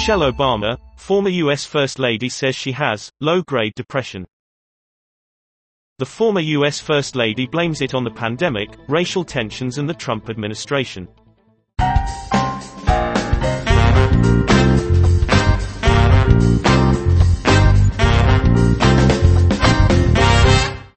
Michelle Obama, former U.S. First Lady says she has low-grade depression. The former U.S. First Lady blames it on the pandemic, racial tensions and the Trump administration.